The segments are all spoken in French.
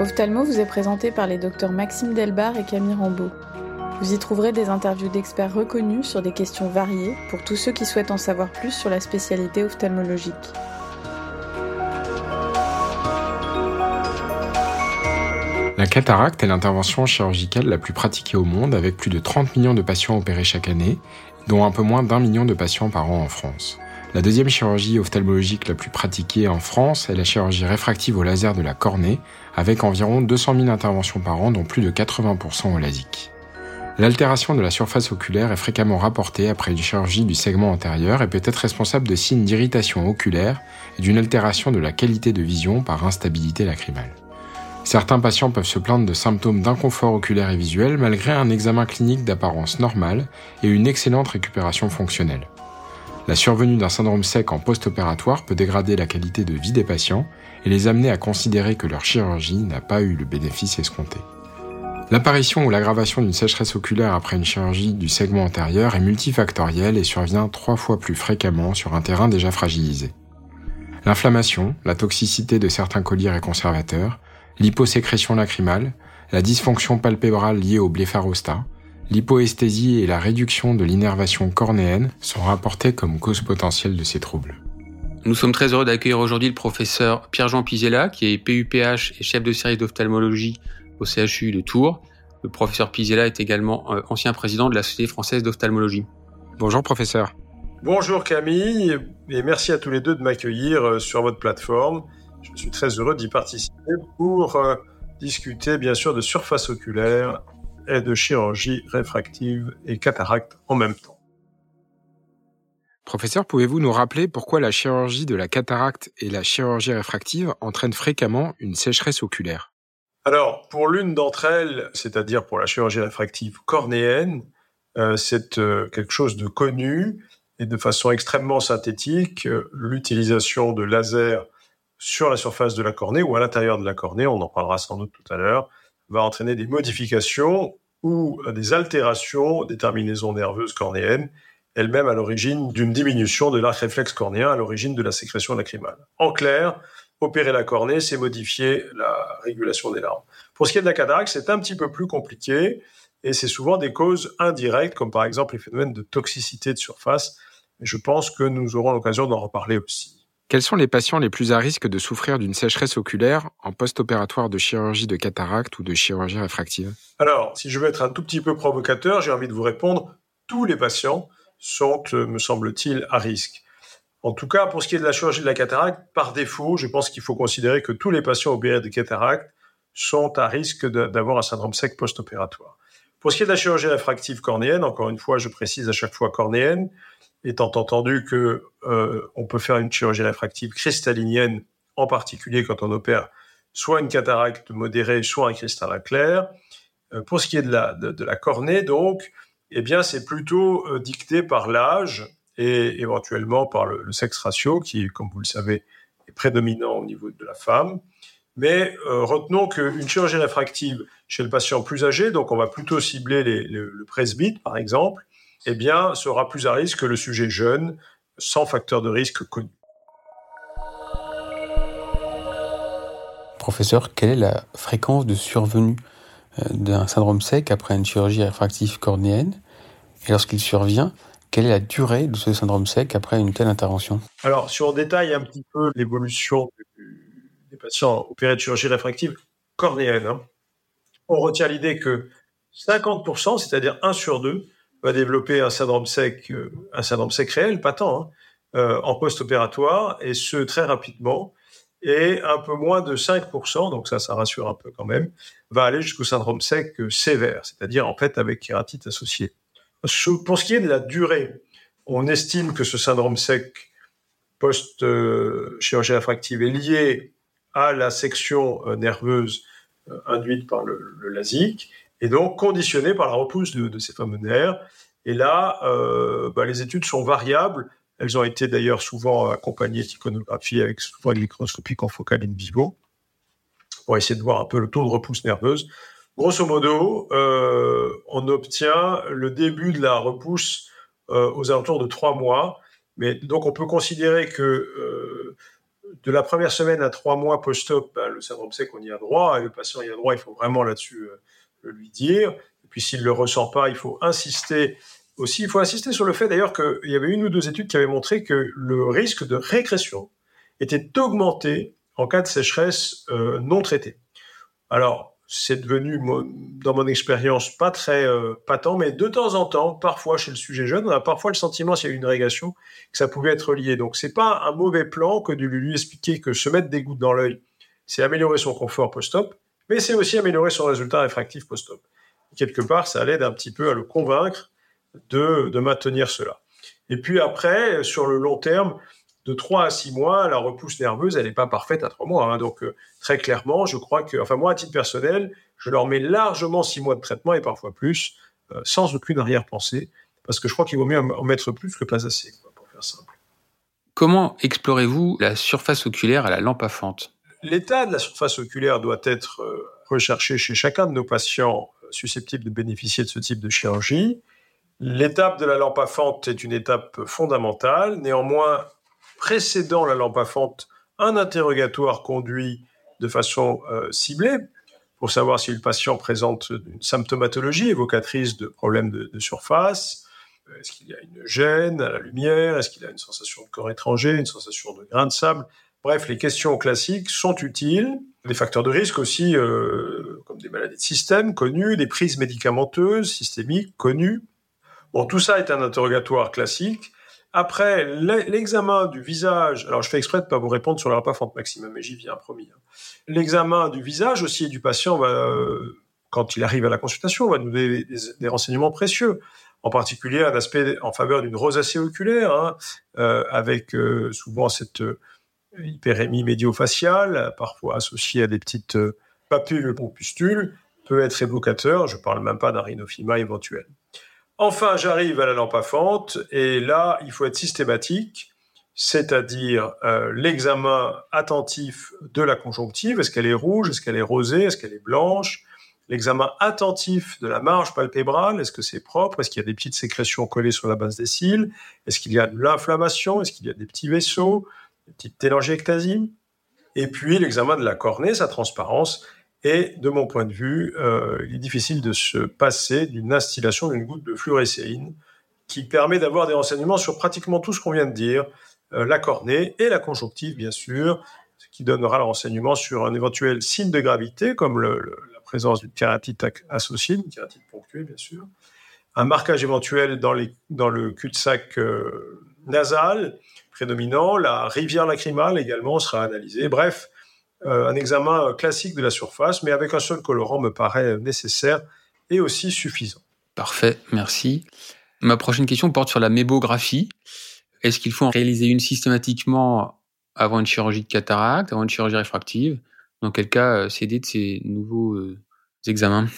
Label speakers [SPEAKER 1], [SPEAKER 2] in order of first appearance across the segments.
[SPEAKER 1] Ophthalmo vous est présenté par les docteurs Maxime Delbar et Camille Rambeau. Vous y trouverez des interviews d'experts reconnus sur des questions variées pour tous ceux qui souhaitent en savoir plus sur la spécialité ophtalmologique.
[SPEAKER 2] La cataracte est l'intervention chirurgicale la plus pratiquée au monde avec plus de 30 millions de patients opérés chaque année, dont un peu moins d'un million de patients par an en France. La deuxième chirurgie ophtalmologique la plus pratiquée en France est la chirurgie réfractive au laser de la cornée, avec environ 200 000 interventions par an, dont plus de 80% au LASIK. L'altération de la surface oculaire est fréquemment rapportée après une chirurgie du segment antérieur et peut être responsable de signes d'irritation oculaire et d'une altération de la qualité de vision par instabilité lacrymale. Certains patients peuvent se plaindre de symptômes d'inconfort oculaire et visuel malgré un examen clinique d'apparence normale et une excellente récupération fonctionnelle. La survenue d'un syndrome sec en post-opératoire peut dégrader la qualité de vie des patients et les amener à considérer que leur chirurgie n'a pas eu le bénéfice escompté. L'apparition ou l'aggravation d'une sécheresse oculaire après une chirurgie du segment antérieur est multifactorielle et survient trois fois plus fréquemment sur un terrain déjà fragilisé. L'inflammation, la toxicité de certains colliers et conservateurs, l'hyposécrétion lacrymale, la dysfonction palpébrale liée au blépharostat, l'hypoesthésie et la réduction de l'innervation cornéenne sont rapportées comme cause potentielle de ces troubles.
[SPEAKER 3] Nous sommes très heureux d'accueillir aujourd'hui le professeur Pierre-Jean Pizella, qui est PUPH et chef de service d'ophtalmologie au CHU de Tours. Le professeur Pizella est également euh, ancien président de la Société française d'ophtalmologie.
[SPEAKER 2] Bonjour professeur.
[SPEAKER 4] Bonjour Camille, et merci à tous les deux de m'accueillir euh, sur votre plateforme. Je suis très heureux d'y participer pour euh, discuter bien sûr de surface oculaire et de chirurgie réfractive et cataracte en même temps.
[SPEAKER 2] Professeur, pouvez-vous nous rappeler pourquoi la chirurgie de la cataracte et la chirurgie réfractive entraînent fréquemment une sécheresse oculaire?
[SPEAKER 4] Alors, pour l'une d'entre elles, c'est-à-dire pour la chirurgie réfractive cornéenne, euh, c'est euh, quelque chose de connu et de façon extrêmement synthétique, l'utilisation de lasers sur la surface de la cornée ou à l'intérieur de la cornée, on en parlera sans doute tout à l'heure, va entraîner des modifications ou des altérations des terminaisons nerveuses cornéennes, elles-mêmes à l'origine d'une diminution de l'arc réflexe cornéen, à l'origine de la sécrétion lacrymale. En clair, opérer la cornée, c'est modifier la régulation des larmes. Pour ce qui est de la cataracte, c'est un petit peu plus compliqué et c'est souvent des causes indirectes, comme par exemple les phénomènes de toxicité de surface. Je pense que nous aurons l'occasion d'en reparler aussi.
[SPEAKER 2] Quels sont les patients les plus à risque de souffrir d'une sécheresse oculaire en post-opératoire de chirurgie de cataracte ou de chirurgie réfractive?
[SPEAKER 4] Alors, si je veux être un tout petit peu provocateur, j'ai envie de vous répondre, tous les patients sont, euh, me semble-t-il, à risque. En tout cas, pour ce qui est de la chirurgie de la cataracte, par défaut, je pense qu'il faut considérer que tous les patients opérés de cataracte sont à risque d'avoir un syndrome sec post-opératoire. Pour ce qui est de la chirurgie réfractive cornéenne, encore une fois, je précise à chaque fois cornéenne, étant entendu que euh, on peut faire une chirurgie réfractive cristallinienne, en particulier quand on opère soit une cataracte modérée, soit un cristallin clair. Euh, pour ce qui est de la, de, la cornée, donc, eh bien, c'est plutôt euh, dicté par l'âge et éventuellement par le, sexe ratio, qui, comme vous le savez, est prédominant au niveau de la femme. Mais retenons qu'une chirurgie réfractive chez le patient plus âgé, donc on va plutôt cibler le presbyte, par exemple, eh bien, sera plus à risque que le sujet jeune, sans facteur de risque connu.
[SPEAKER 3] Professeur, quelle est la fréquence de survenue euh, d'un syndrome sec après une chirurgie réfractive cornéenne? Et lorsqu'il survient, quelle est la durée de ce syndrome sec après une telle intervention?
[SPEAKER 4] Alors, si on détaille un petit peu l'évolution des patients opérés de chirurgie réfractive cornéenne, hein, on retient l'idée que 50%, c'est-à-dire 1 sur 2, va développer un syndrome sec, euh, un syndrome sec réel, pas tant, hein, euh, en post-opératoire, et ce très rapidement. Et un peu moins de 5%, donc ça, ça rassure un peu quand même, va aller jusqu'au syndrome sec euh, sévère, c'est-à-dire en fait avec kératite associée. Pour ce qui est de la durée, on estime que ce syndrome sec post-chirurgie réfractive est lié à la section nerveuse induite par le, le LASIK et donc conditionné par la repousse de, ces fameux nerfs. Et là, euh, bah, les études sont variables. Elles ont été d'ailleurs souvent accompagnées d'iconographie avec souvent de microscopie confocale in vivo pour essayer de voir un peu le taux de repousse nerveuse. Grosso modo, euh, on obtient le début de la repousse euh, aux alentours de trois mois. Mais donc on peut considérer que de la première semaine à trois mois post-op, ben, le syndrome sait qu'on y a droit, et le patient y a droit, il faut vraiment là-dessus lui dire. Et puis s'il ne le ressent pas, il faut insister aussi. Il faut insister sur le fait d'ailleurs qu'il y avait une ou deux études qui avaient montré que le risque de régression était augmenté en cas de sécheresse non traitée. Alors, c'est devenu, dans mon expérience, pas très euh, patent, mais de temps en temps, parfois chez le sujet jeune, on a parfois le sentiment, s'il y a eu une régression, que ça pouvait être lié. Donc, c'est pas un mauvais plan que de lui expliquer que se mettre des gouttes dans l'œil, c'est améliorer son confort post-op, mais c'est aussi améliorer son résultat réfractif post-op. Quelque part, ça l'aide un petit peu à le convaincre de, maintenir cela. Et puis après, sur le long terme, de 3 à 6 mois, la repousse nerveuse, elle n'est pas parfaite à 3 mois. Hein. Donc, euh, très clairement, je crois que, enfin, moi, à titre personnel, je leur mets largement 6 mois de traitement et parfois plus, euh, sans aucune arrière-pensée, parce que je crois qu'il vaut mieux en mettre plus que pas assez, pour faire simple.
[SPEAKER 3] Comment explorez-vous la surface oculaire à la lampe à fente?
[SPEAKER 4] L'état de la surface oculaire doit être euh, recherché chez chacun de nos patients susceptibles de bénéficier de ce type de chirurgie. L'étape de la lampe à fente est une étape fondamentale. Néanmoins, précédant la lampe à fente, un interrogatoire conduit de façon euh, ciblée pour savoir si le patient présente une symptomatologie évocatrice de problèmes de, surface. Euh, est-ce qu'il y a une gêne à la lumière? Est-ce qu'il a une sensation de corps étranger, une sensation de grain de sable? Bref, les questions classiques sont utiles. Des facteurs de risque aussi, euh, comme des maladies de système connues, des prises médicamenteuses systémiques connues. Bon, tout ça est un interrogatoire classique. Après, l'examen du visage, alors je fais exprès de pas vous répondre sur la rapafante maximum, mais j'y viens, promis. Hein. L'examen du visage aussi du patient, euh, quand il arrive à la consultation, va nous donner des, renseignements précieux. En particulier, un aspect en faveur d'une rosacée oculaire, hein, euh, avec souvent cette hyperémie médio-faciale, parfois associée à des petites papules ou pustules, peut être évocateur. Je parle même pas d'un rhinophyma éventuel. Enfin, j'arrive à la lampe à fente, et là, il faut être systématique, c'est-à-dire euh, l'examen attentif de la conjonctive. Est-ce qu'elle est rouge Est-ce qu'elle est rosée Est-ce qu'elle est blanche L'examen attentif de la marge palpébrale, est-ce que c'est propre Est-ce qu'il y a des petites sécrétions collées sur la base des cils Est-ce qu'il y a de l'inflammation Est-ce qu'il y a des petits vaisseaux Des petites télangiectasies Et puis l'examen de la cornée, sa transparence. Et de mon point de vue, euh, il est difficile de se passer d'une instillation d'une goutte de fluorescéine qui permet d'avoir des renseignements sur pratiquement tout ce qu'on vient de dire, euh, la cornée et la conjonctive, bien sûr, ce qui donnera le renseignement sur un éventuel signe de gravité, comme la présence d'une kératite associée, une kératite ponctuée, bien sûr, un marquage éventuel dans, les, dans le cul-de-sac euh, nasal prédominant, la rivière lacrymale également sera analysée. Bref, euh, un examen classique de la surface, mais avec un seul colorant me paraît nécessaire et aussi suffisant.
[SPEAKER 3] Parfait, merci. Ma prochaine question porte sur la mébographie. Est-ce qu'il faut en réaliser une systématiquement avant une chirurgie de cataracte, avant une chirurgie réfractive? Dans quel cas euh, céder de ces nouveaux euh, examens?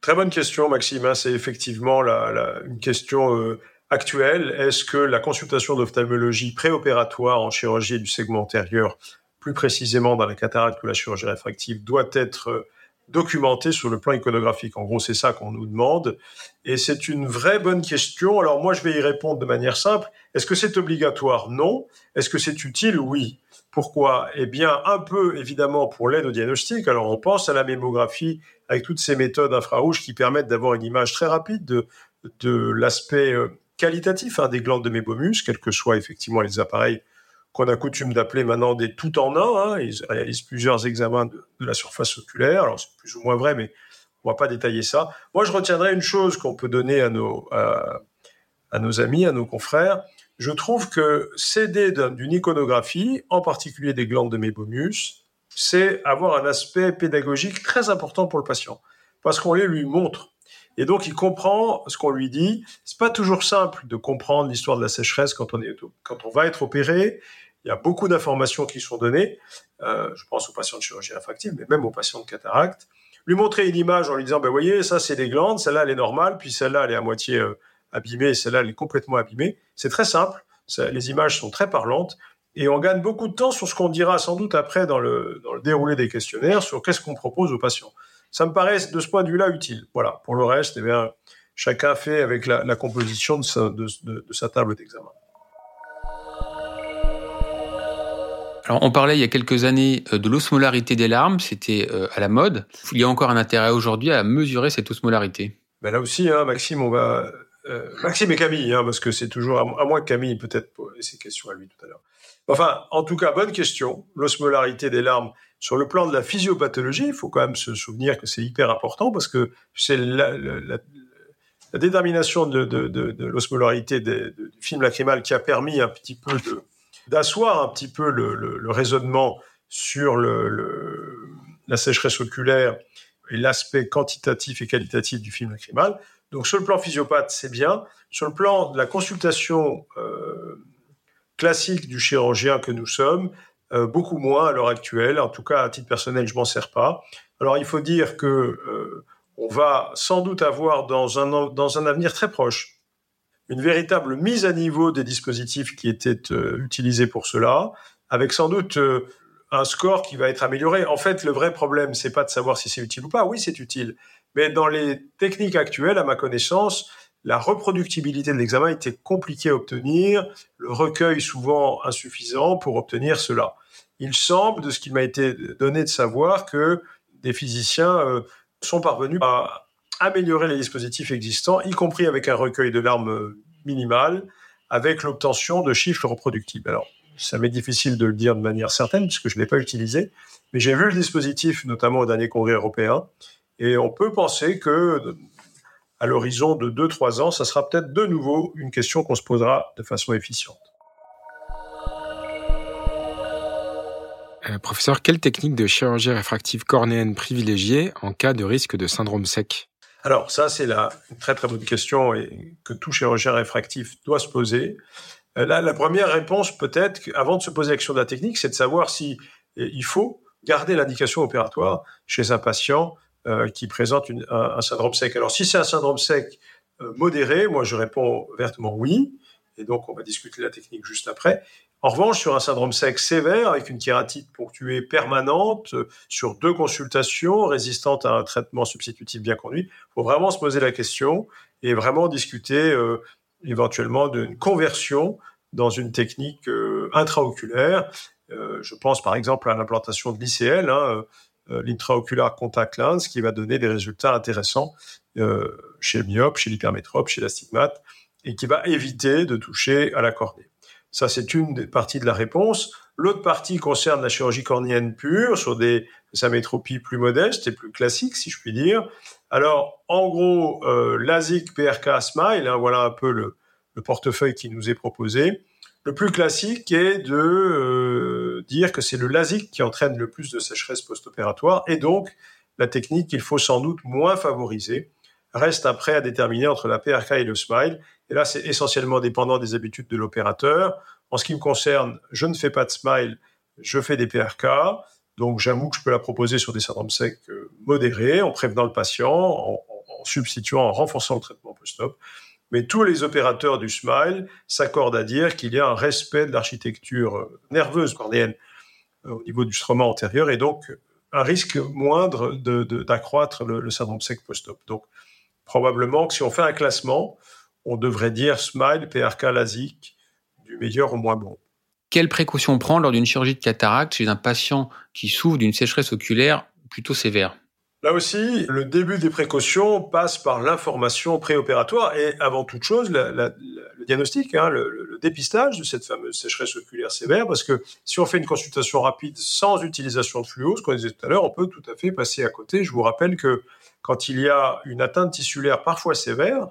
[SPEAKER 4] Très bonne question, Maxime. Hein. C'est effectivement une question actuelle. Est-ce que la consultation d'ophtalmologie préopératoire en chirurgie du segment antérieur plus précisément dans la cataracte ou la chirurgie réfractive, doit être euh, documenté sur le plan iconographique? En gros, c'est ça qu'on nous demande. Et c'est une vraie bonne question. Alors moi, je vais y répondre de manière simple. Est-ce que c'est obligatoire? Non. Est-ce que c'est utile? Oui. Pourquoi? Eh bien, un peu évidemment pour l'aide au diagnostic. Alors on pense à la mémographie avec toutes ces méthodes infrarouges qui permettent d'avoir une image très rapide de, de l'aspect euh, qualitatif hein, des glandes de mébomus, quels que soient effectivement les appareils qu'on a coutume d'appeler maintenant des tout en un. Hein. Ils réalisent plusieurs examens de, la surface oculaire. Alors c'est plus ou moins vrai, mais on va pas détailler ça. Moi, je retiendrai une chose qu'on peut donner à nos, nos amis, à nos confrères. Je trouve que s'aider d'une iconographie, en particulier des glandes de mébomus, c'est avoir un aspect pédagogique très important pour le patient, parce qu'on les lui montre. Et donc, il comprend ce qu'on lui dit. C'est pas toujours simple de comprendre l'histoire de la sécheresse quand on est, quand on va être opéré. Il y a beaucoup d'informations qui sont données. Euh, je pense aux patients de chirurgie réfractive, mais même aux patients de cataracte. Lui montrer une image en lui disant, ben, voyez, ça, c'est des glandes, celle-là, elle est normale, puis celle-là, elle est à moitié euh, abîmée, celle-là, elle est complètement abîmée. C'est très simple. les images sont très parlantes. Et on gagne beaucoup de temps sur ce qu'on dira sans doute après dans le, dans le déroulé des questionnaires, sur qu'est-ce qu'on propose aux patients. Ça me paraît de ce point de vue-là utile. Voilà. Pour le reste, eh bien, chacun fait avec la, composition de sa, de sa table d'examen.
[SPEAKER 3] Alors, on parlait il y a quelques années euh, de l'osmolarité des larmes, c'était euh, à la mode. Il y a encore un intérêt aujourd'hui à mesurer cette osmolarité.
[SPEAKER 4] Ben là aussi, hein, Maxime, on va euh, Maxime et Camille, hein, parce que c'est toujours à, moins que Camille peut-être pose ces questions à lui tout à l'heure. Enfin, en tout cas, bonne question. L'osmolarité des larmes sur le plan de la physiopathologie, il faut quand même se souvenir que c'est hyper important parce que c'est la, détermination de, l'osmolarité du film lacrymal qui a permis un petit peu d'asseoir un petit peu le, raisonnement sur la sécheresse oculaire et l'aspect quantitatif et qualitatif du film lacrymal. Donc sur le plan physiopathe, c'est bien. Sur le plan de la consultation euh, classique du chirurgien que nous sommes, euh, beaucoup moins à l'heure actuelle. En tout cas, à titre personnel, je m'en sers pas. Alors il faut dire que euh, on va sans doute avoir dans un, dans un avenir très proche une véritable mise à niveau des dispositifs qui étaient utilisés pour cela, avec sans doute un score qui va être amélioré. En fait, le vrai problème, c'est pas de savoir si c'est utile ou pas. Oui, c'est utile. Mais dans les techniques actuelles, à ma connaissance, la reproductibilité de l'examen était compliquée à obtenir, le recueil souvent insuffisant pour obtenir cela. Il semble, de ce qui m'a été donné de savoir, que des physiciens euh, sont parvenus à améliorer les dispositifs existants, y compris avec un recueil de larmes minimal, avec l'obtention de chiffres reproductibles. Alors, ça m'est difficile de le dire de manière certaine, puisque je ne l'ai pas utilisé, mais j'ai vu le dispositif, notamment au dernier congrès européen, et on peut penser que à l'horizon de 2-3 ans, ça sera peut-être de nouveau une question qu'on se posera de façon efficiente.
[SPEAKER 2] Euh, professeur, quelle technique de chirurgie réfractive cornéenne privilégiée en cas de risque de syndrome sec?
[SPEAKER 4] Alors ça, c'est la une très très bonne question et que tout chirurgien réfractif doit se poser. Euh, là, la première réponse peut-être, avant de se poser l'action de la technique, c'est de savoir si euh, il faut garder l'indication opératoire chez un patient euh, qui présente un, syndrome sec. Alors, si c'est un syndrome sec euh, modéré, moi je réponds vertement oui, et donc on va discuter la technique juste après. En revanche, sur un syndrome sec sévère, avec une kératite ponctuée permanente, euh, sur deux consultations, résistante à un traitement substitutif bien conduit, il faut vraiment se poser la question et vraiment discuter éventuellement d'une conversion dans une technique intraoculaire. je pense par exemple à l'implantation de l'ICL, hein, euh, l'intraocular contact lens qui va donner des résultats intéressants euh, chez le myope, chez l'hypermétrope, chez l'astigmate, et qui va éviter de toucher à la cornée. Ça, c'est une des parties de la réponse. L'autre partie concerne la chirurgie cornéenne pure sur des amétropies plus modestes et plus classiques, si je puis dire. Alors, en gros, euh, LASIK, PRK, SMILE, hein, voilà un peu le, le, portefeuille qui nous est proposé. Le plus classique est de euh, dire que c'est le LASIK qui entraîne le plus de sécheresse post-opératoire et donc la technique qu'il faut sans doute moins favoriser. Reste après à déterminer entre la PRK et le SMILE. Et là, c'est essentiellement dépendant des habitudes de l'opérateur. En ce qui me concerne, je ne fais pas de SMILE, je fais des PRK. Donc j'avoue que je peux la proposer sur des syndromes secs euh, modérés, en prévenant le patient, en, en substituant, en renforçant le traitement post-op. Mais tous les opérateurs du SMILE s'accordent à dire qu'il y a un respect de l'architecture euh, nerveuse cornéenne euh, au niveau du stroma antérieur et donc un risque moindre d'accroître le, syndrome sec post-op. Donc, probablement que si on fait un classement, on devrait dire SMILE, PRK, LASIK, du meilleur au moins bon.
[SPEAKER 3] Quelles précautions prendre lors d'une chirurgie de cataracte chez un patient qui souffre d'une sécheresse oculaire plutôt sévère?
[SPEAKER 4] Là aussi, le début des précautions passe par l'information préopératoire et avant toute chose, le diagnostic, hein, le, dépistage de cette fameuse sécheresse oculaire sévère, parce que si on fait une consultation rapide sans utilisation de fluo, ce qu'on disait tout à l'heure, on peut tout à fait passer à côté. Je vous rappelle que quand il y a une atteinte tissulaire parfois sévère,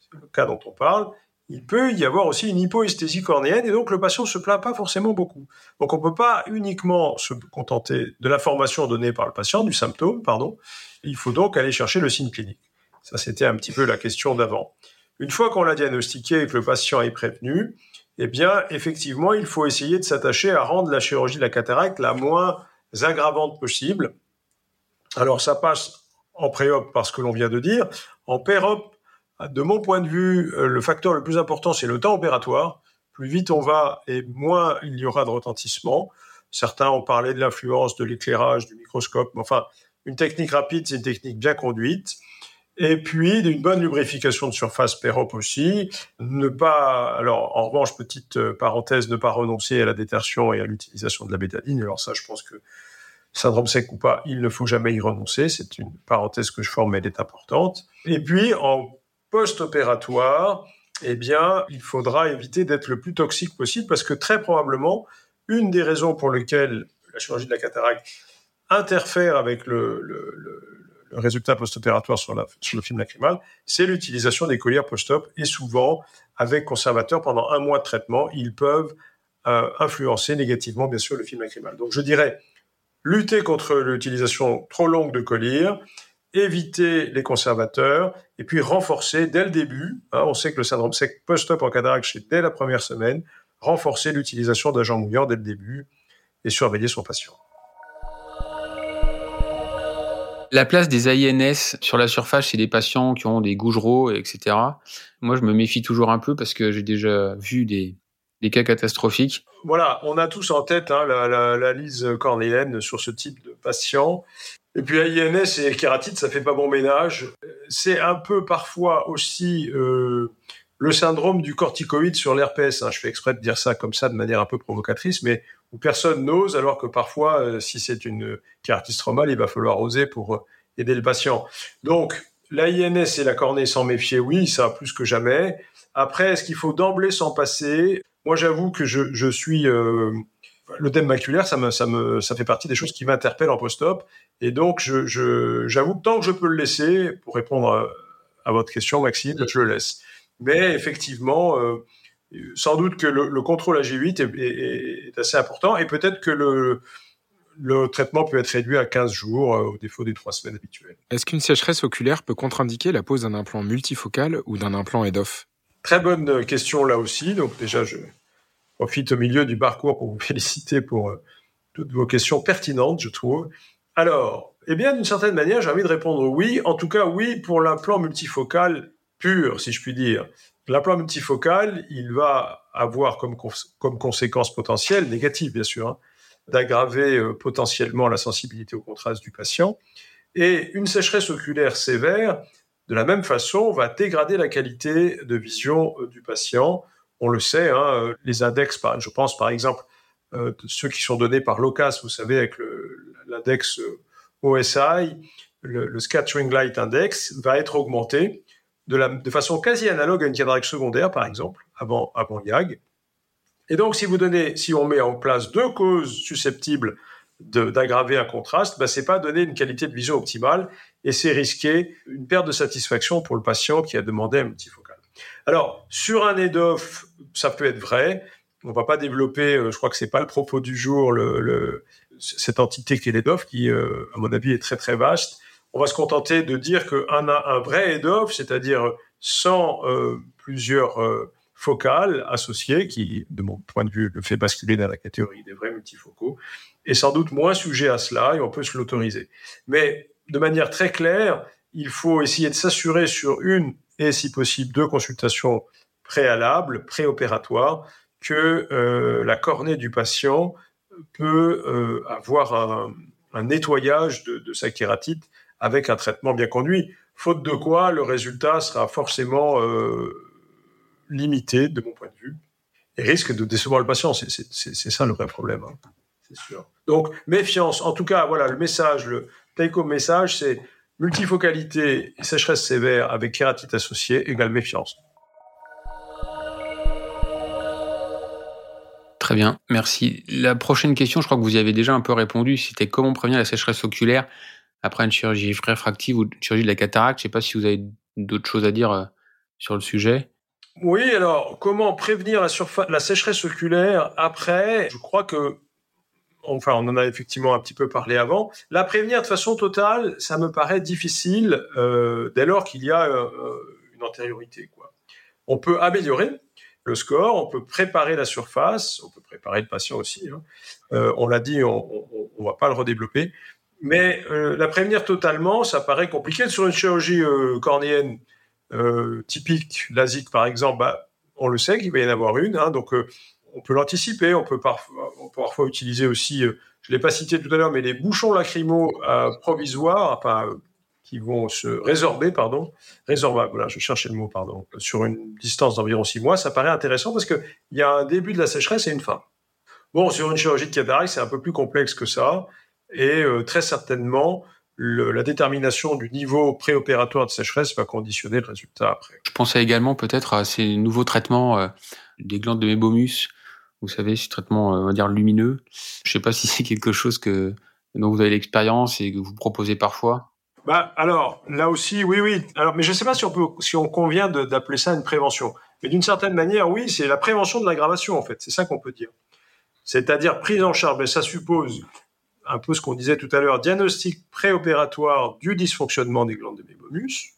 [SPEAKER 4] c'est le cas dont on parle, il peut y avoir aussi une hypoesthésie cornéenne et donc le patient se plaint pas forcément beaucoup. Donc on peut pas uniquement se contenter de l'information donnée par le patient, du symptôme, pardon. Il faut donc aller chercher le signe clinique. Ça, c'était un petit peu la question d'avant. Une fois qu'on l'a diagnostiqué et que le patient est prévenu, eh bien, effectivement, il faut essayer de s'attacher à rendre la chirurgie de la cataracte la moins aggravante possible. Alors, ça passe en pré-op par ce que l'on vient de dire. En pér-op, de mon point de vue, euh, le facteur le plus important, c'est le temps opératoire. Plus vite on va et moins il y aura de retentissement. Certains ont parlé de l'influence de l'éclairage, du microscope. Mais enfin, une technique rapide, c'est une technique bien conduite. Et puis, d'une bonne lubrification de surface PEROP aussi. Ne pas, alors, en revanche, petite euh, parenthèse, ne pas renoncer à la détertion et à l'utilisation de la bétaline. Alors ça, je pense que syndrome sec ou pas, il ne faut jamais y renoncer. C'est une parenthèse que je forme, elle est importante. Et puis, en post-opératoire, eh bien, il faudra éviter d'être le plus toxique possible parce que très probablement, une des raisons pour lesquelles la chirurgie de la cataracte interfère avec le, résultat post-opératoire sur, le film lacrymal, c'est l'utilisation des colliers post-op et souvent, avec conservateur, pendant un mois de traitement, ils peuvent euh, influencer négativement, bien sûr, le film lacrymal. Donc, je dirais, lutter contre l'utilisation trop longue de colliers, éviter les conservateurs et puis renforcer dès le début, hein, on sait que le syndrome sec post-op en cataracte, c'est dès la première semaine, renforcer l'utilisation d'agents mouillants dès le début et surveiller son patient.
[SPEAKER 3] La place des AINS sur la surface chez des patients qui ont des gougeraux, etc. Moi, je me méfie toujours un peu parce que j'ai déjà vu des, cas catastrophiques.
[SPEAKER 4] Voilà, on a tous en tête hein, la, la, lise cornéenne sur ce type de patient. Et puis AINS et kératite, ça fait pas bon ménage. C'est un peu parfois aussi euh, le syndrome du corticoïde sur l'RPS. Hein. Je fais exprès de dire ça comme ça de manière un peu provocatrice, mais où personne n'ose, alors que parfois, euh, si c'est une kératite stromale, il va falloir oser pour euh, aider le patient. Donc, l'AINS et la cornée sans méfier, oui, ça plus que jamais. Après, est-ce qu'il faut d'emblée s'en passer? Moi, j'avoue que je, je suis... Euh, L'œdème maculaire, ça, me, ça, me, ça fait partie des choses qui m'interpellent en post-op. Et donc, j'avoue je, j'avoue que tant que je peux le laisser, pour répondre à, votre question, Maxime, je le laisse. Mais effectivement, euh, sans doute que le, contrôle AG8 est, assez important et peut-être que le, le traitement peut être réduit à 15 jours euh, au défaut des 3 semaines habituelles.
[SPEAKER 2] Est-ce qu'une sécheresse oculaire peut contre-indiquer la pose d'un implant multifocal ou d'un implant head-off?
[SPEAKER 4] Très bonne question là aussi. Donc déjà, je profite au milieu du parcours pour vous féliciter pour euh, toutes vos questions pertinentes, je trouve. Alors, eh bien, d'une certaine manière, j'ai envie de répondre oui. En tout cas, oui pour l'implant multifocal pur, si je puis dire. L'implant multifocal, il va avoir comme, comme conséquence potentielle, négative bien sûr, hein, d'aggraver euh, potentiellement la sensibilité au contraste du patient. Et une sécheresse oculaire sévère, de la même façon, va dégrader la qualité de vision euh, du patient. On le sait, hein, euh, les index, je pense par exemple ceux qui sont donnés par l'OCAS, vous savez, avec l'index OSI, le, Scattering Light Index, va être augmenté de, façon quasi analogue à une cataracte secondaire, par exemple, avant, avant YAG. Et donc, si vous donnez, si on met en place deux causes susceptibles d'aggraver un contraste, bah, c'est pas donner une qualité de vision optimale et c'est risquer une perte de satisfaction pour le patient qui a demandé un multifocal. Alors, sur un EDOF, ça peut être vrai. On va pas développer, euh, je crois que c'est pas le propos du jour, cette entité qui est l'EDOF, qui, euh, à mon avis, est très très vaste on va se contenter de dire qu'un un vrai head-off, c'est-à-dire sans euh, plusieurs focales associées, qui, de mon point de vue, le fait basculer dans la catégorie des vrais multifocaux, est sans doute moins sujet à cela et on peut se l'autoriser. Mais de manière très claire, il faut essayer de s'assurer sur une et si possible deux consultations préalables, préopératoires, que euh, la cornée du patient peut avoir un, nettoyage de, sa kératite avec un traitement bien conduit. Faute de quoi, le résultat sera forcément euh, limité, de mon point de vue, et risque de décevoir le patient. C'est ça le vrai problème, hein. Donc, méfiance. En tout cas, voilà, le message, le take-home message, c'est multifocalité sécheresse sévère avec kératite associée égale méfiance.
[SPEAKER 3] Très bien, merci. La prochaine question, je crois que vous y avez déjà un peu répondu, c'était comment prévenir la sécheresse oculaire après une chirurgie réfractive ou une chirurgie de la cataracte? Je ne sais pas si vous avez d'autres choses à dire euh, sur le sujet.
[SPEAKER 4] Oui, alors comment prévenir la, la sécheresse oculaire après? Je crois que, enfin, on en a effectivement un petit peu parlé avant. La prévenir de façon totale, ça me paraît difficile euh, dès lors qu'il y a euh, une antériorité. On peut améliorer le score, on peut préparer la surface, on peut préparer le patient aussi. Hein. on l'a dit, on ne va pas le redévelopper. Mais euh, la prévenir totalement, ça paraît compliqué. Sur une chirurgie euh, cornéenne euh, typique, LASIK par exemple, bah, on le sait qu'il va y en avoir une, hein, donc on peut l'anticiper. On peut parfois, utiliser aussi, je l'ai pas cité tout à l'heure, mais les bouchons lacrymaux provisoires, enfin, qui vont se résorber, pardon, résorbables, voilà, je cherchais le mot, pardon, sur une distance d'environ six mois, ça paraît intéressant parce qu'il y a un début de la sécheresse et une fin. Bon, sur une chirurgie de cataracte, c'est un peu plus complexe que ça, et euh, très certainement, la détermination du niveau préopératoire de sécheresse va conditionner le résultat après.
[SPEAKER 3] Je pensais également peut-être à ces nouveaux traitements euh, des glandes de mébomus, vous savez, ces traitements, euh, on va dire, lumineux. Je ne sais pas si c'est quelque chose que dont vous avez l'expérience et que vous proposez parfois.
[SPEAKER 4] Bah, alors, là aussi, oui, oui. Alors, mais je ne sais pas si on peut, si on convient d'appeler ça une prévention. Mais d'une certaine manière, oui, c'est la prévention de l'aggravation, en fait. C'est ça qu'on peut dire. C'est-à-dire prise en charge. Mais ça suppose un peu ce qu'on disait tout à l'heure, diagnostic préopératoire du dysfonctionnement des glandes de mébomus.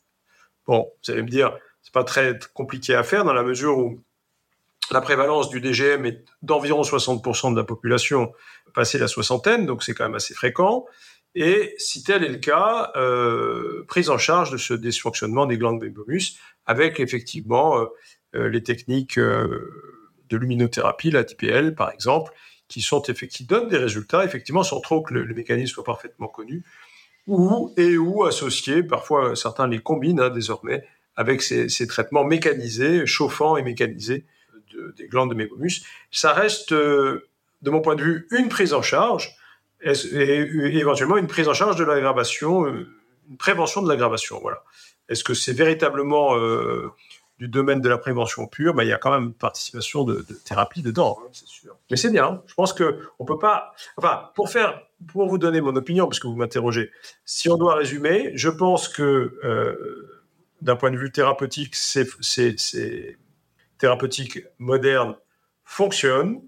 [SPEAKER 4] Bon, vous allez me dire, c'est pas très compliqué à faire dans la mesure où la prévalence du DGM est d'environ 60% de la population passée la soixantaine, donc c'est quand même assez fréquent. Et si tel est le cas, euh, prise en charge de ce dysfonctionnement des glandes mébomus avec effectivement euh, euh, les techniques de luminothérapie, la TPL par exemple, qui sont effectivement donnent des résultats effectivement sans trop que le, mécanisme soit parfaitement connu, ou et ou associés, parfois certains les combinent hein, désormais avec ces, traitements mécanisés, chauffants et mécanisés de, des glandes de mébomus. Ça reste, de mon point de vue, une prise en charge et, éventuellement une prise en charge de l'aggravation, une prévention de l'aggravation. Voilà. Est-ce que c'est véritablement euh, du domaine de la prévention pure, bah, il y a quand même une participation de, thérapie dedans, hein, c'est sûr. Mais c'est bien. Hein. Je pense que on peut pas. Enfin, pour faire, pour vous donner mon opinion, parce que vous m'interrogez, si on doit résumer, je pense que euh, d'un point de vue thérapeutique, ces, ces, ces thérapeutiques modernes fonctionnent.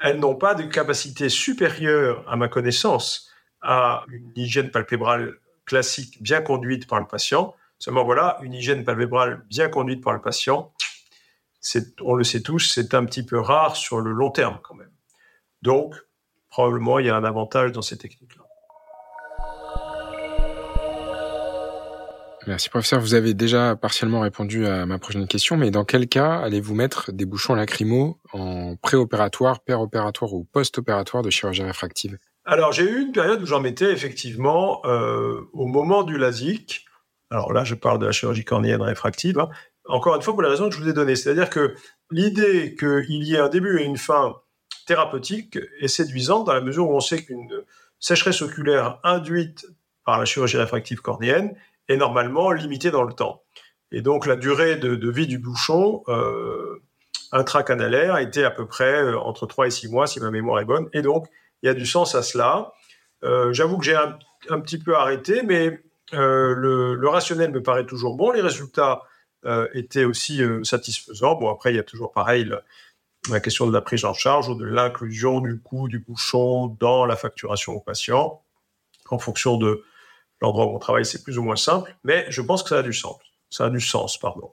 [SPEAKER 4] Elles n'ont pas de capacité supérieure, à ma connaissance, à une hygiène palpébrale classique bien conduite par le patient. Seulement voilà, une hygiène palpébrale bien conduite par le patient, on le sait tous, c'est un petit peu rare sur le long terme quand même. Donc, probablement, il y a un avantage dans ces techniques-là.
[SPEAKER 2] Merci professeur, vous avez déjà partiellement répondu à ma prochaine question, mais dans quel cas allez-vous mettre des bouchons lacrymaux en préopératoire, péropératoire ou post-opératoire de chirurgie réfractive?
[SPEAKER 4] Alors j'ai eu une période où j'en mettais effectivement euh, au moment du LASIK, alors là, je parle de la chirurgie cornéenne réfractive. Hein. Encore une fois, pour la raison que je vous ai donnée. C'est-à-dire que l'idée qu'il y ait un début et une fin thérapeutique est séduisante dans la mesure où on sait qu'une sécheresse oculaire induite par la chirurgie réfractive cornéenne est normalement limitée dans le temps. Et donc la durée de, vie du bouchon euh, intracanalaire était à peu près euh, entre 3 et 6 mois, si ma mémoire est bonne. Et donc, il y a du sens à cela. Euh, j'avoue que j'ai un, petit peu arrêté, mais euh, le, rationnel me paraît toujours bon. Les résultats étaient aussi satisfaisants. Bon, après, il y a toujours pareil la question de la prise en charge ou de l'inclusion du coût du bouchon dans la facturation au patient. En fonction de l'endroit où on travaille, c'est plus ou moins simple, mais je pense que ça a du sens. Ça a du sens, pardon.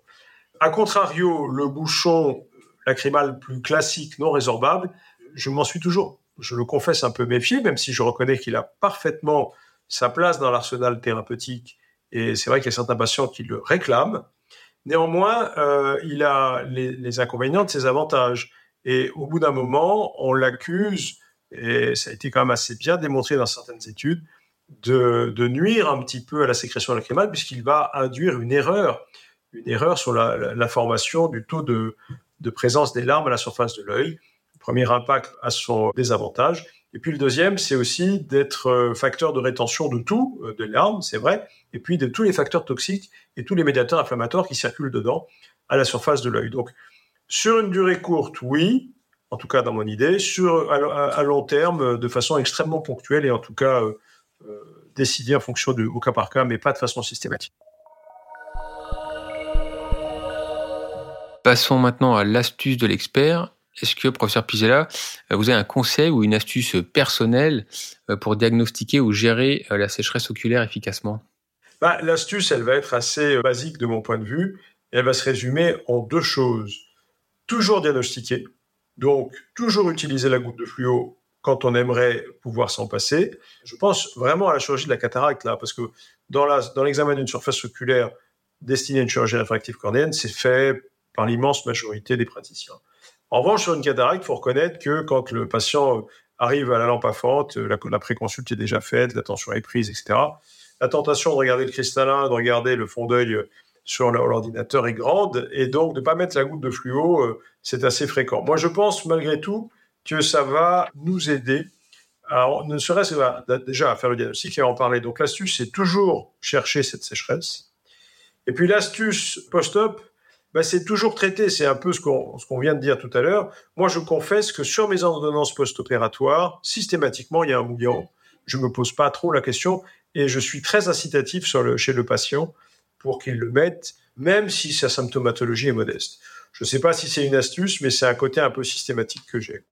[SPEAKER 4] A contrario, le bouchon lacrymal plus classique, non résorbable, je m'en suis toujours, je le confesse, un peu méfié, même si je reconnais qu'il a parfaitement sa place dans l'arsenal thérapeutique. Et c'est vrai qu'il y a certains patients qui le réclament. Néanmoins, euh, il a les, inconvénients de ses avantages. Et au bout d'un moment, on l'accuse, et ça a été quand même assez bien démontré dans certaines études, de, nuire un petit peu à la sécrétion lacrymale, puisqu'il va induire une erreur, une erreur sur la, formation du taux de, de présence des larmes à la surface de l'œil. Premier impact à son désavantage. Et puis le deuxième, c'est aussi d'être euh, facteur de rétention de tout, euh, de larmes, c'est vrai, et puis de tous les facteurs toxiques et tous les médiateurs inflammatoires qui circulent dedans à la surface de l'œil. Donc, sur une durée courte, oui, en tout cas dans mon idée, sur à, long terme, de façon extrêmement ponctuelle et en tout cas euh, euh décidée en fonction du au cas par cas, mais pas de façon systématique.
[SPEAKER 3] Passons maintenant à l'astuce de l'expert est-ce que, professeur Pizella, euh, vous avez un conseil ou une astuce personnelle euh, pour diagnostiquer ou gérer la sécheresse oculaire efficacement?
[SPEAKER 4] Bah, L'astuce, elle va être assez basique de mon point de vue. Et elle va se résumer en deux choses. Toujours diagnostiquer, donc toujours utiliser la goutte de fluo quand on aimerait pouvoir s'en passer. Je pense vraiment à la chirurgie de la cataracte, là, parce que dans l'examen d'une surface oculaire destinée à une chirurgie réfractive cornéenne, c'est fait par l'immense majorité des praticiens. En revanche, sur une cataracte, il faut reconnaître que quand le patient arrive à la lampe à fente, la, la préconsulte est déjà faite, l'attention est prise, etc. la tentation de regarder le cristallin, de regarder le fond d'œil sur l'ordinateur est grande, et donc de ne pas mettre la goutte de fluo, euh, c'est assez fréquent. Moi, je pense malgré tout que ça va nous aider, alors, ne serait-ce déjà à faire le diagnostic et à en parler. Donc l'astuce, c'est toujours chercher cette sécheresse. Et puis l'astuce post-op, bah, c'est toujours traiter. C'est un peu ce qu'on vient de dire tout à l'heure. Moi, je confesse que sur mes ordonnances post-opératoires, systématiquement, il y a un mouillant. Je ne me pose pas trop la question et je suis très incitatif chez le patient pour qu'il le mette, même si sa symptomatologie est modeste. Je ne sais pas si c'est une astuce, mais c'est un côté un peu systématique que j'ai.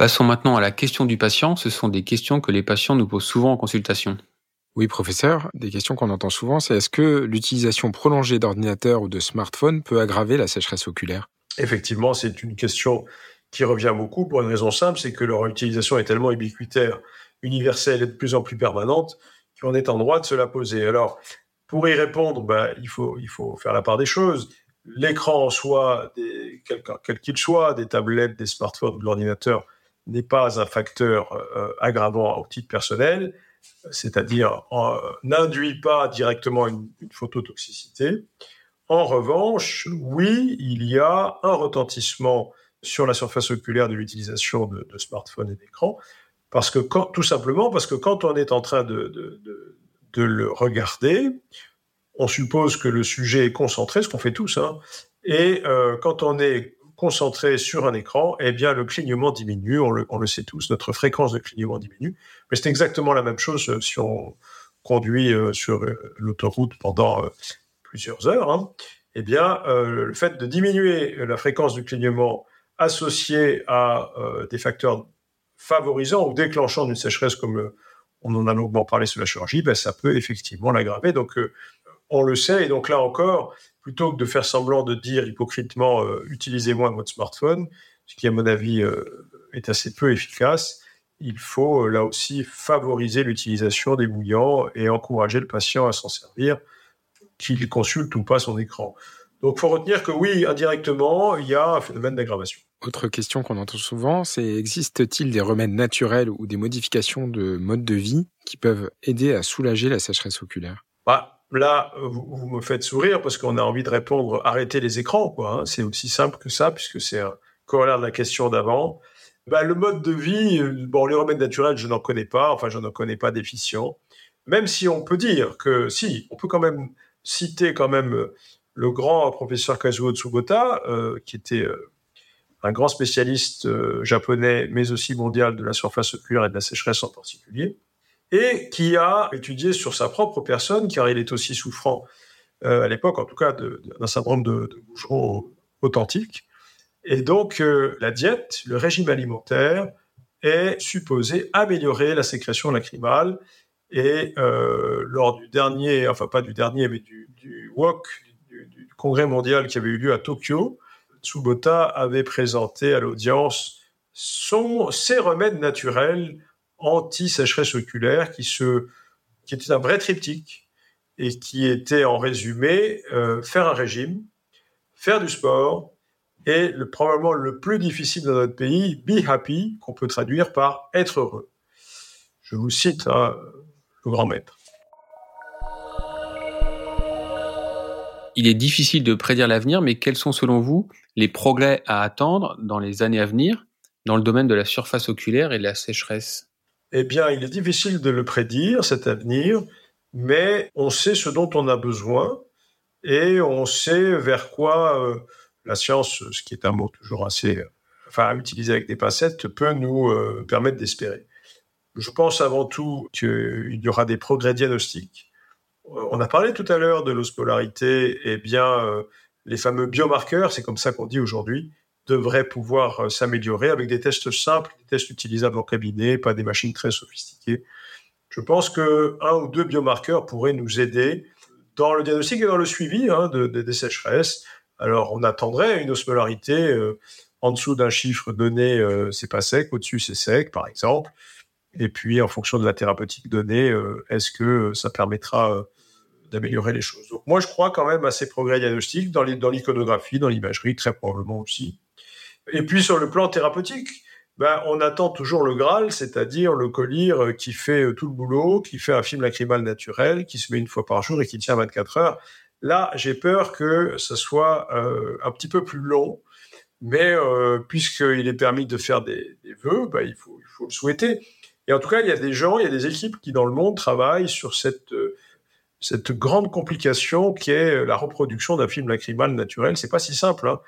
[SPEAKER 3] Passons maintenant à la question du patient. Ce sont des questions que les patients nous posent souvent en consultation.
[SPEAKER 2] Oui, professeur, des questions qu'on entend souvent, c'est est-ce que l'utilisation prolongée d'ordinateur ou de smartphone peut aggraver la sécheresse oculaire?
[SPEAKER 4] Effectivement, c'est une question qui revient beaucoup pour une raison simple, c'est que leur utilisation est tellement ubiquitaire, universelle et de plus en plus permanente qu'on est en droit de se la poser. Alors, pour y répondre, ben, il, faut, il faut faire la part des choses. L'écran en soi, quel qu'il soit, des tablettes, des smartphones ou de l'ordinateur, n'est pas un facteur euh, aggravant au titre personnel c'est-à-dire n'induit pas directement une, phototoxicité. En revanche, oui, il y a un retentissement sur la surface oculaire de l'utilisation de, smartphones et d'écrans, parce que tout simplement parce que quand on est en train de, le regarder, on suppose que le sujet est concentré, ce qu'on fait tous, hein, et euh, quand on est concentré sur un écran, eh bien, le clignement diminue. On le, sait tous, notre fréquence de clignement diminue. Mais c'est exactement la même chose euh, si on conduit euh, sur euh, l'autoroute pendant plusieurs heures. Hein. Eh bien, le fait de diminuer la fréquence du clignement associé à des facteurs favorisant ou déclenchant une sécheresse comme on en a longuement parlé sur la chirurgie, ben, ça peut effectivement l'aggraver. Donc, on le sait. Et donc là encore, plutôt que de faire semblant de dire hypocritement euh, utilisez moins votre smartphone, ce qui à mon avis euh, est assez peu efficace, il faut euh, là aussi favoriser l'utilisation des bouillants et encourager le patient à s'en servir, qu'il consulte ou pas son écran. Donc il faut retenir que oui, indirectement, il y a un phénomène d'aggravation.
[SPEAKER 2] Autre question qu'on entend souvent, c'est existe-t-il des remèdes naturels ou des modifications de mode de vie qui peuvent aider à soulager la sécheresse oculaire?
[SPEAKER 4] Bah, Là, vous, me faites sourire parce qu'on a envie de répondre arrêtez les écrans, quoi. Hein. C'est aussi simple que ça, puisque c'est un corollaire de la question d'avant. Bah, le mode de vie, euh, bon, les remèdes naturels, je n'en connais pas, enfin, je n'en connais pas déficient. Même si on peut dire que, si, on peut quand même citer quand même euh, le grand professeur Kazuo Tsubota, euh, qui était un grand spécialiste japonais, mais aussi mondial de la surface oculaire et de la sécheresse en particulier, et qui a étudié sur sa propre personne, car il est aussi souffrant euh, à l'époque, en tout cas, d'un syndrome de, de authentique. Et donc, euh, la diète, le régime alimentaire, est supposé améliorer la sécrétion lacrymale. Et euh, lors du dernier, enfin pas du dernier, mais du, WOC, du, congrès mondial qui avait eu lieu à Tokyo, Tsubota avait présenté à l'audience ses remèdes naturels anti-sécheresse oculaire qui, était un vrai triptyque et qui était en résumé euh, faire un régime, faire du sport et le, probablement le plus difficile dans notre pays, be happy, qu'on peut traduire par être heureux. Je vous cite hein, le grand maître.
[SPEAKER 3] Il est difficile de prédire l'avenir, mais quels sont selon vous les progrès à attendre dans les années à venir dans le domaine de la surface oculaire et de la sécheresse?
[SPEAKER 4] Eh bien, il est difficile de le prédire, cet avenir, mais on sait ce dont on a besoin et on sait vers quoi euh, la science, ce qui est un mot toujours assez, euh, enfin, à utiliser avec des pincettes, peut nous euh, permettre d'espérer. Je pense avant tout qu'il y aura des progrès diagnostiques. On a parlé tout à l'heure de l'osmolarité, eh bien, les fameux biomarqueurs, c'est comme ça qu'on dit aujourd'hui, devrait pouvoir euh, s'améliorer avec des tests simples, des tests utilisables en cabinet, pas des machines très sophistiquées. Je pense que un ou deux biomarqueurs pourraient nous aider dans le diagnostic et dans le suivi hein, de, des sécheresses. Alors, on attendrait une osmolarité euh, en dessous d'un chiffre donné, euh, c'est pas sec, au-dessus c'est sec, par exemple. Et puis, en fonction de la thérapeutique donnée, est-ce que ça permettra d'améliorer les choses? Moi, je crois quand même à ces progrès diagnostiques dans l'iconographie, dans l'imagerie, très probablement aussi. Et puis sur le plan thérapeutique, ben, on attend toujours le Graal, c'est-à-dire le collier qui fait tout le boulot, qui fait un film lacrymal naturel, qui se met une fois par jour et qui tient 24 heures. Là, j'ai peur que ce soit euh, un petit peu plus long, mais euh, puisqu'il est permis de faire des, vœux, ben, il, faut, le souhaiter. Et en tout cas, il y a des gens, il y a des équipes qui dans le monde travaillent sur cette, euh, cette grande complication qui est la reproduction d'un film lacrymal naturel. C'est pas si simple. Hein.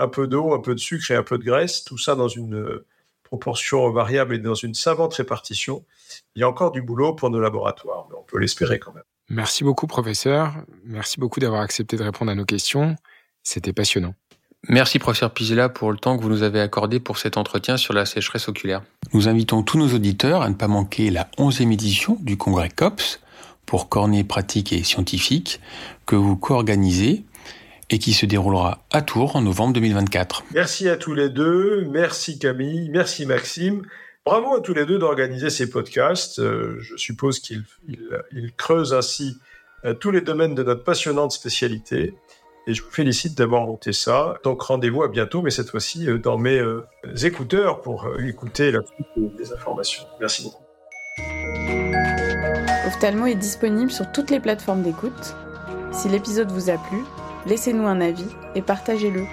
[SPEAKER 4] Un peu d'eau, un peu de sucre et un peu de graisse, tout ça dans une euh, proportion variable et dans une savante répartition. Il y a encore du boulot pour nos laboratoires, mais on peut l'espérer quand même.
[SPEAKER 2] Merci beaucoup, professeur. Merci beaucoup d'avoir accepté de répondre à nos questions. C'était passionnant.
[SPEAKER 3] Merci, professeur Pizella, pour le temps que vous nous avez accordé pour cet entretien sur la sécheresse oculaire.
[SPEAKER 5] Nous invitons tous nos auditeurs à ne pas manquer la 11e édition du congrès COPS pour cornée pratique et scientifique que vous co-organisez et qui se déroulera à Tours en novembre 2024.
[SPEAKER 4] Merci à tous les deux. Merci Camille. Merci Maxime. Bravo à tous les deux d'organiser ces podcasts. Euh, je suppose qu'ils creusent ainsi euh, tous les domaines de notre passionnante spécialité. Et je vous félicite d'avoir monté ça. Donc rendez-vous à bientôt, mais cette fois-ci euh, dans mes écouteurs pour écouter la suite des informations. Merci beaucoup.
[SPEAKER 1] Ophthalmo est disponible sur toutes les plateformes d'écoute. Si l'épisode vous a plu, laissez-nous un avis et partagez-le.